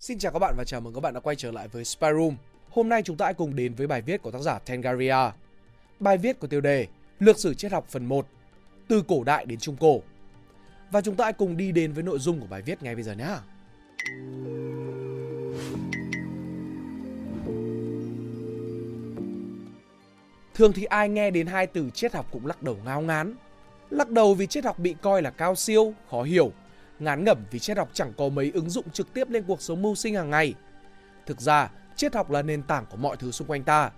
Xin chào các bạn và chào mừng các bạn đã quay trở lại với Spy Room. Hôm nay chúng ta hãy cùng đến với bài viết của tác giả Tengaria. Bài viết có tiêu đề Lược sử triết học phần 1 Từ cổ đại đến trung cổ. Và chúng ta hãy cùng đi đến với nội dung của bài viết ngay bây giờ nhé. Thường thì ai nghe đến hai từ triết học cũng lắc đầu ngao ngán. Lắc đầu vì triết học bị coi là cao siêu, khó hiểu. Ngán ngẩm vì triết học chẳng có mấy ứng dụng trực tiếp lên cuộc sống mưu sinh hàng ngày. Thực ra, triết học là nền tảng của mọi thứ xung quanh ta.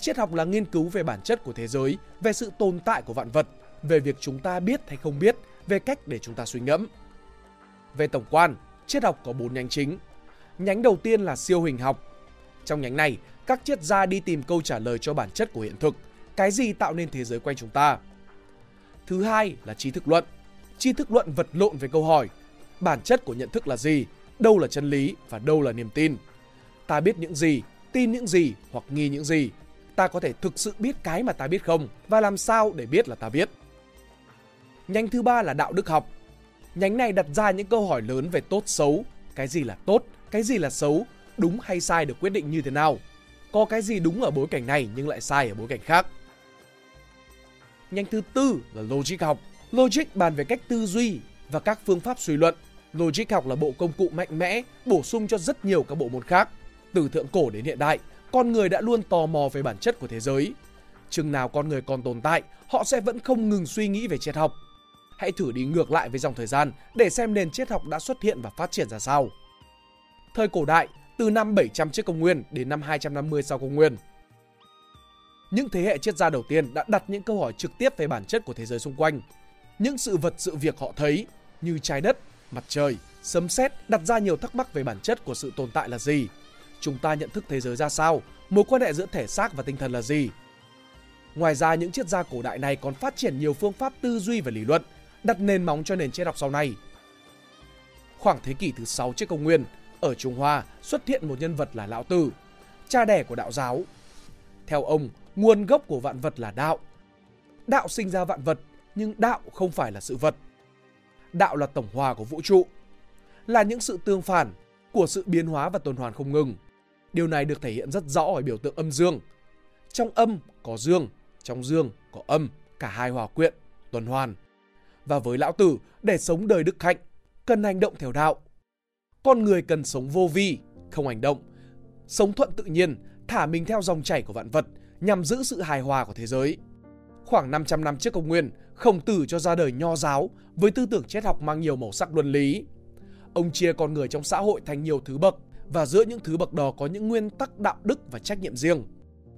Triết học là nghiên cứu về bản chất của thế giới, về sự tồn tại của vạn vật, về việc chúng ta biết hay không biết, về cách để chúng ta suy ngẫm. Về tổng quan, triết học có 4 nhánh chính. Nhánh đầu tiên là siêu hình học. Trong nhánh này, các triết gia đi tìm câu trả lời cho bản chất của hiện thực, cái gì tạo nên thế giới quanh chúng ta. Thứ hai là trí thức luận. Tri thức luận vật lộn về câu hỏi bản chất của nhận thức là gì, đâu là chân lý và đâu là niềm tin. Ta biết những gì, tin những gì hoặc nghi những gì. Ta có thể thực sự biết cái mà ta biết không và làm sao để biết là ta biết. Nhánh thứ ba là đạo đức học. Nhánh này đặt ra những câu hỏi lớn về tốt xấu, cái gì là tốt, cái gì là xấu, đúng hay sai được quyết định như thế nào. Có cái gì đúng ở bối cảnh này nhưng lại sai ở bối cảnh khác. Nhánh thứ tư là logic học. Logic bàn về cách tư duy và các phương pháp suy luận. Logic học là bộ công cụ mạnh mẽ bổ sung cho rất nhiều các bộ môn khác. Từ thượng cổ đến hiện đại, con người đã luôn tò mò về bản chất của thế giới. Chừng nào con người còn tồn tại, họ sẽ vẫn không ngừng suy nghĩ về triết học. Hãy thử đi ngược lại với dòng thời gian để xem nền triết học đã xuất hiện và phát triển ra sao. Thời cổ đại, từ năm 700 trước công nguyên đến năm 250 sau công nguyên. Những thế hệ triết gia đầu tiên đã đặt những câu hỏi trực tiếp về bản chất của thế giới xung quanh. Những sự vật sự việc họ thấy như trái đất, mặt trời, sấm sét đặt ra nhiều thắc mắc về bản chất của sự tồn tại là gì. Chúng ta nhận thức thế giới ra sao? Mối quan hệ giữa thể xác và tinh thần là gì? Ngoài ra, những triết gia cổ đại này còn phát triển nhiều phương pháp tư duy và lý luận, đặt nền móng cho nền triết học sau này. Khoảng thế kỷ thứ 6 trước công nguyên, ở Trung Hoa xuất hiện một nhân vật là Lão Tử, cha đẻ của đạo giáo. Theo ông, nguồn gốc của vạn vật là đạo. Đạo sinh ra vạn vật, nhưng đạo không phải là sự vật. Đạo là tổng hòa của vũ trụ, là những sự tương phản của sự biến hóa và tuần hoàn không ngừng. Điều này được thể hiện rất rõ ở biểu tượng âm dương. Trong âm có dương, trong dương có âm, cả hai hòa quyện, tuần hoàn. Và với lão tử, để sống đời đức hạnh, cần hành động theo đạo. Con người cần sống vô vi, không hành động, sống thuận tự nhiên, thả mình theo dòng chảy của vạn vật nhằm giữ sự hài hòa của thế giới. Khoảng 500 năm trước công nguyên, Khổng Tử cho ra đời nho giáo với tư tưởng triết học mang nhiều màu sắc luân lý. Ông chia con người trong xã hội thành nhiều thứ bậc và giữa những thứ bậc đó có những nguyên tắc đạo đức và trách nhiệm riêng.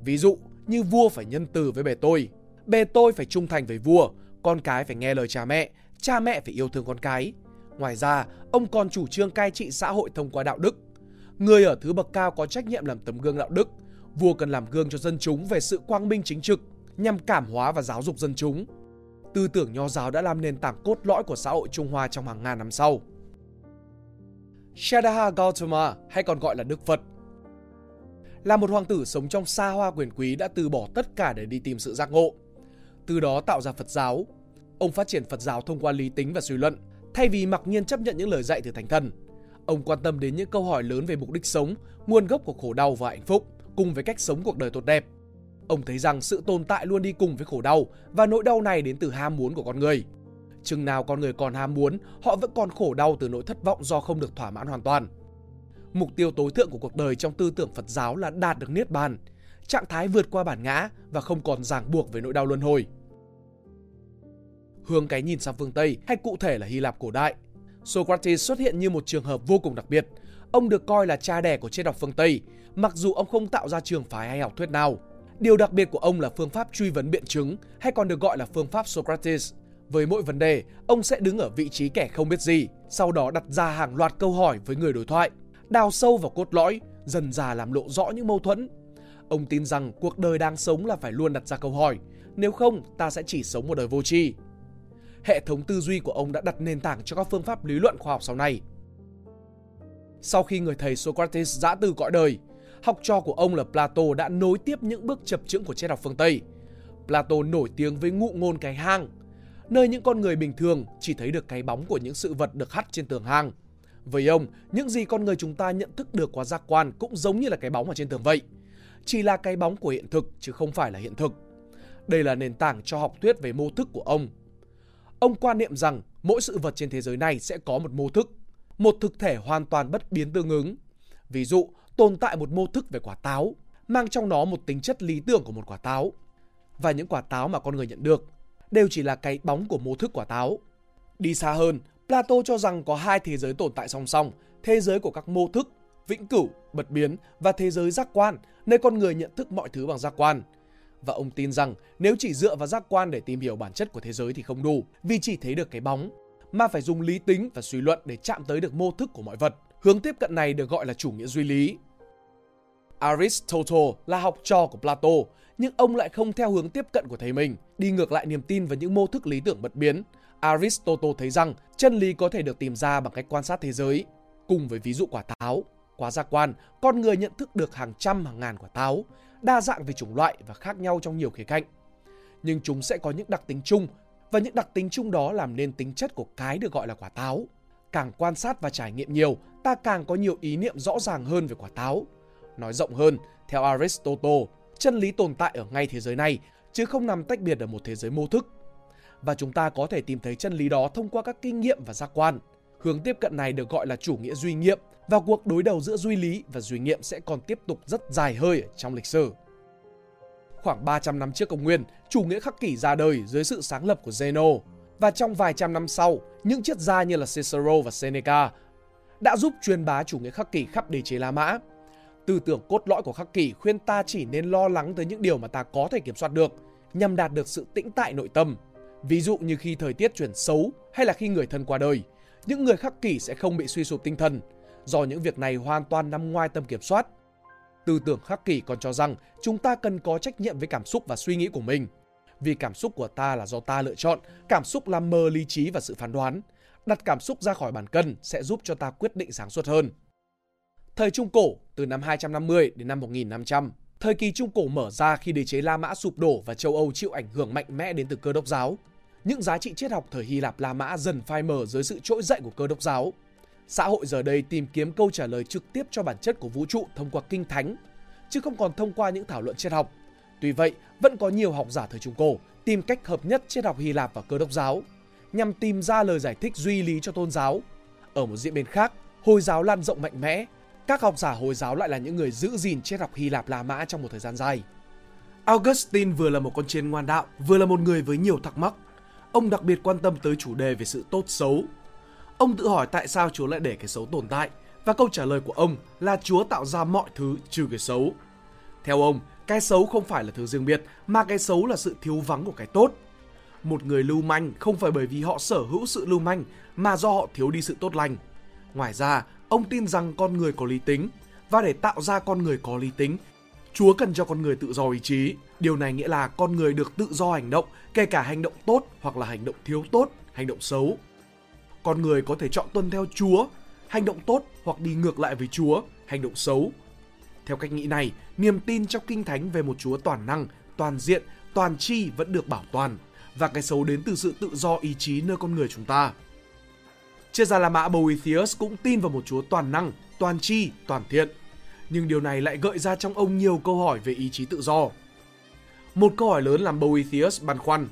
Ví dụ như vua phải nhân từ với bề tôi, bề tôi phải trung thành với vua, con cái phải nghe lời cha mẹ, cha mẹ phải yêu thương con cái. Ngoài ra, ông còn chủ trương cai trị xã hội thông qua đạo đức. Người ở thứ bậc cao có trách nhiệm làm tấm gương đạo đức, vua cần làm gương cho dân chúng về sự quang minh chính trực nhằm cảm hóa và giáo dục dân chúng. Tư tưởng nho giáo đã làm nền tảng cốt lõi của xã hội Trung Hoa trong hàng ngàn năm sau. Shadaha Gautama hay còn gọi là Đức Phật là một hoàng tử sống trong xa hoa quyền quý đã từ bỏ tất cả để đi tìm sự giác ngộ. Từ đó tạo ra Phật giáo. Ông phát triển Phật giáo thông qua lý tính và suy luận, thay vì mặc nhiên chấp nhận những lời dạy từ thánh thần. Ông quan tâm đến những câu hỏi lớn về mục đích sống, nguồn gốc của khổ đau và hạnh phúc, cùng với cách sống cuộc đời tốt đẹp. Ông thấy rằng sự tồn tại luôn đi cùng với khổ đau và nỗi đau này đến từ ham muốn của con người. Chừng nào con người còn ham muốn, họ vẫn còn khổ đau từ nỗi thất vọng do không được thỏa mãn hoàn toàn. Mục tiêu tối thượng của cuộc đời trong tư tưởng Phật giáo là đạt được niết bàn, trạng thái vượt qua bản ngã và không còn ràng buộc với nỗi đau luân hồi. Hướng cái nhìn sang phương Tây hay cụ thể là Hy Lạp cổ đại, Socrates xuất hiện như một trường hợp vô cùng đặc biệt. Ông được coi là cha đẻ của triết học phương Tây, mặc dù ông không tạo ra trường phái hay học thuyết nào. Điều đặc biệt của ông là phương pháp truy vấn biện chứng hay còn được gọi là phương pháp Socrates. Với mỗi vấn đề, ông sẽ đứng ở vị trí kẻ không biết gì, sau đó đặt ra hàng loạt câu hỏi với người đối thoại, đào sâu vào cốt lõi, dần dà làm lộ rõ những mâu thuẫn. Ông tin rằng cuộc đời đang sống là phải luôn đặt ra câu hỏi, nếu không ta sẽ chỉ sống một đời vô tri. Hệ thống tư duy của ông đã đặt nền tảng cho các phương pháp lý luận khoa học sau này. Sau khi người thầy Socrates giã từ cõi đời, học trò của ông là Plato đã nối tiếp những bước chập chững của triết học phương Tây. Plato nổi tiếng với ngụ ngôn cái hang, nơi những con người bình thường chỉ thấy được cái bóng của những sự vật được hắt trên tường hang. Với ông, những gì con người chúng ta nhận thức được qua giác quan cũng giống như là cái bóng ở trên tường vậy. Chỉ là cái bóng của hiện thực chứ không phải là hiện thực. Đây là nền tảng cho học thuyết về mô thức của ông. Ông quan niệm rằng mỗi sự vật trên thế giới này sẽ có một mô thức, một thực thể hoàn toàn bất biến tương ứng. Ví dụ, tồn tại một mô thức về quả táo, mang trong nó một tính chất lý tưởng của một quả táo. Và những quả táo mà con người nhận được đều chỉ là cái bóng của mô thức quả táo. Đi xa hơn, Plato cho rằng có hai thế giới tồn tại song song, thế giới của các mô thức, vĩnh cửu, bật biến và thế giới giác quan, nơi con người nhận thức mọi thứ bằng giác quan. Và ông tin rằng nếu chỉ dựa vào giác quan để tìm hiểu bản chất của thế giới thì không đủ, vì chỉ thấy được cái bóng, mà phải dùng lý tính và suy luận để chạm tới được mô thức của mọi vật. Hướng tiếp cận này được gọi là chủ nghĩa duy lý. Aristotle là học trò của Plato, nhưng ông lại không theo hướng tiếp cận của thầy mình, đi ngược lại niềm tin và những mô thức lý tưởng bất biến. Aristotle thấy rằng chân lý có thể được tìm ra bằng cách quan sát thế giới. Cùng với ví dụ quả táo, quá giác quan, con người nhận thức được hàng trăm hàng ngàn quả táo, đa dạng về chủng loại và khác nhau trong nhiều khía cạnh. Nhưng chúng sẽ có những đặc tính chung và những đặc tính chung đó làm nên tính chất của cái được gọi là quả táo. Càng quan sát và trải nghiệm nhiều, ta càng có nhiều ý niệm rõ ràng hơn về quả táo. Nói rộng hơn, theo Aristotle, chân lý tồn tại ở ngay thế giới này chứ không nằm tách biệt ở một thế giới mô thức. Và chúng ta có thể tìm thấy chân lý đó thông qua các kinh nghiệm và giác quan. Hướng tiếp cận này được gọi là chủ nghĩa duy nghiệm và cuộc đối đầu giữa duy lý và duy nghiệm sẽ còn tiếp tục rất dài hơi trong lịch sử. Khoảng 300 năm trước công nguyên, chủ nghĩa khắc kỷ ra đời dưới sự sáng lập của Zeno. Và trong vài trăm năm sau, những triết gia như là Cicero và Seneca đã giúp truyền bá chủ nghĩa khắc kỷ khắp đế chế La Mã. Tư tưởng cốt lõi của khắc kỷ khuyên ta chỉ nên lo lắng tới những điều mà ta có thể kiểm soát được, nhằm đạt được sự tĩnh tại nội tâm. Ví dụ như khi thời tiết chuyển xấu hay là khi người thân qua đời, những người khắc kỷ sẽ không bị suy sụp tinh thần, do những việc này hoàn toàn nằm ngoài tầm kiểm soát. Tư tưởng khắc kỷ còn cho rằng chúng ta cần có trách nhiệm với cảm xúc và suy nghĩ của mình. Vì cảm xúc của ta là do ta lựa chọn, cảm xúc làm mờ lý trí và sự phán đoán. Đặt cảm xúc ra khỏi bàn cân sẽ giúp cho ta quyết định sáng suốt hơn. Thời Trung Cổ, từ năm 250 đến năm 1500, thời kỳ Trung Cổ mở ra khi đế chế La Mã sụp đổ và châu Âu chịu ảnh hưởng mạnh mẽ đến từ cơ đốc giáo. Những giá trị triết học thời Hy Lạp La Mã dần phai mờ dưới sự trỗi dậy của cơ đốc giáo. Xã hội giờ đây tìm kiếm câu trả lời trực tiếp cho bản chất của vũ trụ thông qua kinh thánh, chứ không còn thông qua những thảo luận triết học. Tuy vậy, vẫn có nhiều học giả thời Trung Cổ tìm cách hợp nhất triết học Hy Lạp và cơ đốc giáo, nhằm tìm ra lời giải thích duy lý cho tôn giáo. Ở một diễn biến khác, Hồi giáo lan rộng mạnh mẽ, các học giả Hồi giáo lại là những người giữ gìn triết học Hy Lạp La Mã trong một thời gian dài. Augustine vừa là một con chiên ngoan đạo, vừa là một người với nhiều thắc mắc. Ông đặc biệt quan tâm tới chủ đề về sự tốt xấu. Ông tự hỏi tại sao Chúa lại để cái xấu tồn tại và câu trả lời của ông là Chúa tạo ra mọi thứ trừ cái xấu. Theo ông, cái xấu không phải là thứ riêng biệt mà cái xấu là sự thiếu vắng của cái tốt. Một người lưu manh không phải bởi vì họ sở hữu sự lưu manh mà do họ thiếu đi sự tốt lành. Ngoài ra, ông tin rằng con người có lý tính và để tạo ra con người có lý tính, Chúa cần cho con người tự do ý chí. Điều này nghĩa là con người được tự do hành động, kể cả hành động tốt hoặc là hành động thiếu tốt, hành động xấu. Con người có thể chọn tuân theo Chúa, hành động tốt hoặc đi ngược lại với Chúa, hành động xấu. Theo cách nghĩ này, niềm tin trong Kinh Thánh về một Chúa toàn năng, toàn diện, toàn tri vẫn được bảo toàn và cái xấu đến từ sự tự do ý chí nơi con người chúng ta. Triết gia La Mã Boethius cũng tin vào một Chúa toàn năng, toàn tri, toàn thiện. Nhưng điều này lại gợi ra trong ông nhiều câu hỏi về ý chí tự do. Một câu hỏi lớn làm Boethius băn khoăn.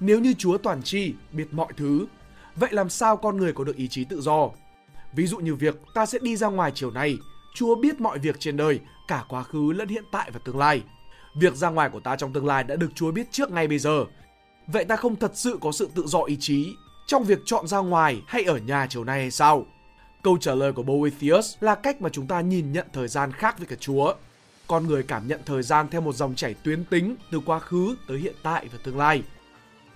Nếu như Chúa toàn tri, biết mọi thứ, vậy làm sao con người có được ý chí tự do? Ví dụ như việc ta sẽ đi ra ngoài chiều nay, Chúa biết mọi việc trên đời, cả quá khứ lẫn hiện tại và tương lai. Việc ra ngoài của ta trong tương lai đã được Chúa biết trước ngay bây giờ. Vậy ta không thật sự có sự tự do ý chí trong việc chọn ra ngoài hay ở nhà chiều nay hay sao? Câu trả lời của Boethius là cách mà chúng ta nhìn nhận thời gian khác với cả Chúa. Con người cảm nhận thời gian theo một dòng chảy tuyến tính từ quá khứ tới hiện tại và tương lai.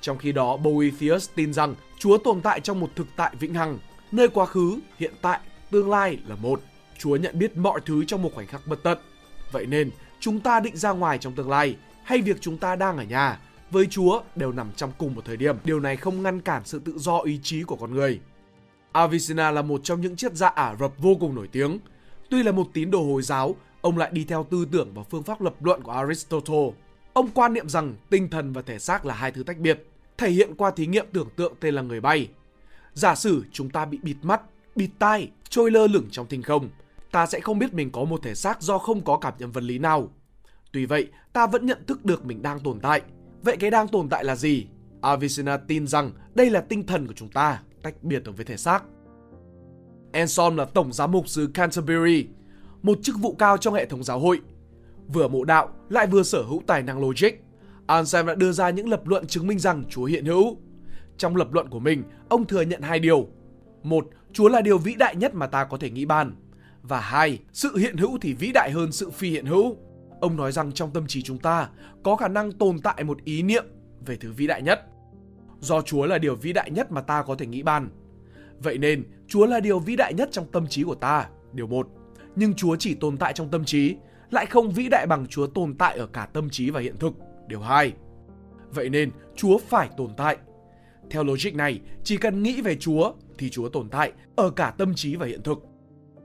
Trong khi đó, Boethius tin rằng Chúa tồn tại trong một thực tại vĩnh hằng, nơi quá khứ, hiện tại, tương lai là một. Chúa nhận biết mọi thứ trong một khoảnh khắc bất tận. Vậy nên, chúng ta định ra ngoài trong tương lai hay việc chúng ta đang ở nhà với Chúa đều nằm trong cùng một thời điểm. Điều này không ngăn cản sự tự do ý chí của con người. Avicenna là một trong những triết gia Ả Rập vô cùng nổi tiếng. Tuy là một tín đồ Hồi giáo, ông lại đi theo tư tưởng và phương pháp lập luận của Aristotle. Ông quan niệm rằng tinh thần và thể xác là hai thứ tách biệt, thể hiện qua thí nghiệm tưởng tượng tên là người bay. Giả sử chúng ta bị bịt mắt, bịt tai, trôi lơ lửng trong thinh không. Ta sẽ không biết mình có một thể xác do không có cảm nhận vật lý nào. Tuy vậy, ta vẫn nhận thức được mình đang tồn tại. Vậy cái đang tồn tại là gì? Avicenna tin rằng đây là tinh thần của chúng ta, tách biệt với thể xác. Anselm là tổng giám mục xứ Canterbury, một chức vụ cao trong hệ thống giáo hội. Vừa mộ đạo lại vừa sở hữu tài năng logic. Anselm đã đưa ra những lập luận chứng minh rằng Chúa hiện hữu. Trong lập luận của mình, ông thừa nhận hai điều. Một, Chúa là điều vĩ đại nhất mà ta có thể nghĩ bàn. Và hai, sự hiện hữu thì vĩ đại hơn sự phi hiện hữu. Ông nói rằng trong tâm trí chúng ta có khả năng tồn tại một ý niệm về thứ vĩ đại nhất. Do Chúa là điều vĩ đại nhất mà ta có thể nghĩ bàn. Vậy nên, Chúa là điều vĩ đại nhất trong tâm trí của ta, điều một. Nhưng Chúa chỉ tồn tại trong tâm trí, lại không vĩ đại bằng Chúa tồn tại ở cả tâm trí và hiện thực, điều hai. Vậy nên, Chúa phải tồn tại. Theo logic này, chỉ cần nghĩ về Chúa thì Chúa tồn tại ở cả tâm trí và hiện thực.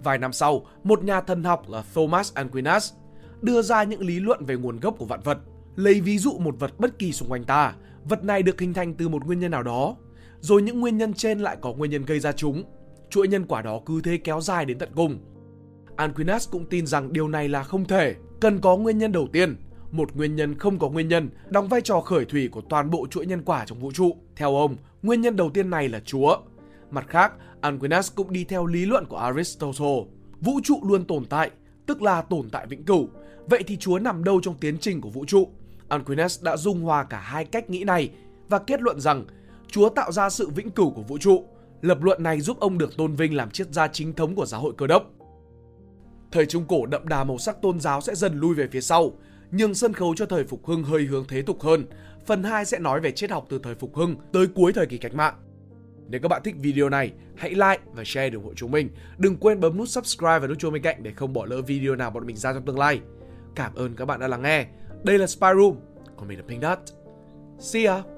Vài năm sau, một nhà thần học là Thomas Aquinas đưa ra những lý luận về nguồn gốc của vạn vật. Lấy ví dụ một vật bất kỳ xung quanh ta, vật này được hình thành từ một nguyên nhân nào đó, rồi những nguyên nhân trên lại có nguyên nhân gây ra chúng. Chuỗi nhân quả đó cứ thế kéo dài đến tận cùng. Aquinas cũng tin rằng điều này là không thể, cần có nguyên nhân đầu tiên. Một nguyên nhân không có nguyên nhân đóng vai trò khởi thủy của toàn bộ chuỗi nhân quả trong vũ trụ. Theo ông, nguyên nhân đầu tiên này là Chúa. Mặt khác, Aquinas cũng đi theo lý luận của Aristotle. Vũ trụ luôn tồn tại, tức là tồn tại vĩnh cửu. Vậy thì Chúa nằm đâu trong tiến trình của vũ trụ? Aquinas đã dung hòa cả hai cách nghĩ này và kết luận rằng Chúa tạo ra sự vĩnh cửu của vũ trụ. Lập luận này giúp ông được tôn vinh làm triết gia chính thống của giáo hội cơ đốc. Thời Trung Cổ đậm đà màu sắc tôn giáo sẽ dần lui về phía sau, nhưng sân khấu cho thời Phục Hưng hơi hướng thế tục hơn. Phần 2 sẽ nói về triết học từ thời Phục Hưng tới cuối thời kỳ cách mạng. Nếu các bạn thích video này, hãy like và share để ủng hộ chúng mình. Đừng quên bấm nút subscribe và nút chuông bên cạnh để không bỏ lỡ video nào bọn mình ra trong tương lai. Cảm ơn các bạn đã lắng nghe. Đây là Spy Room, còn mình là Pink Dot. See ya!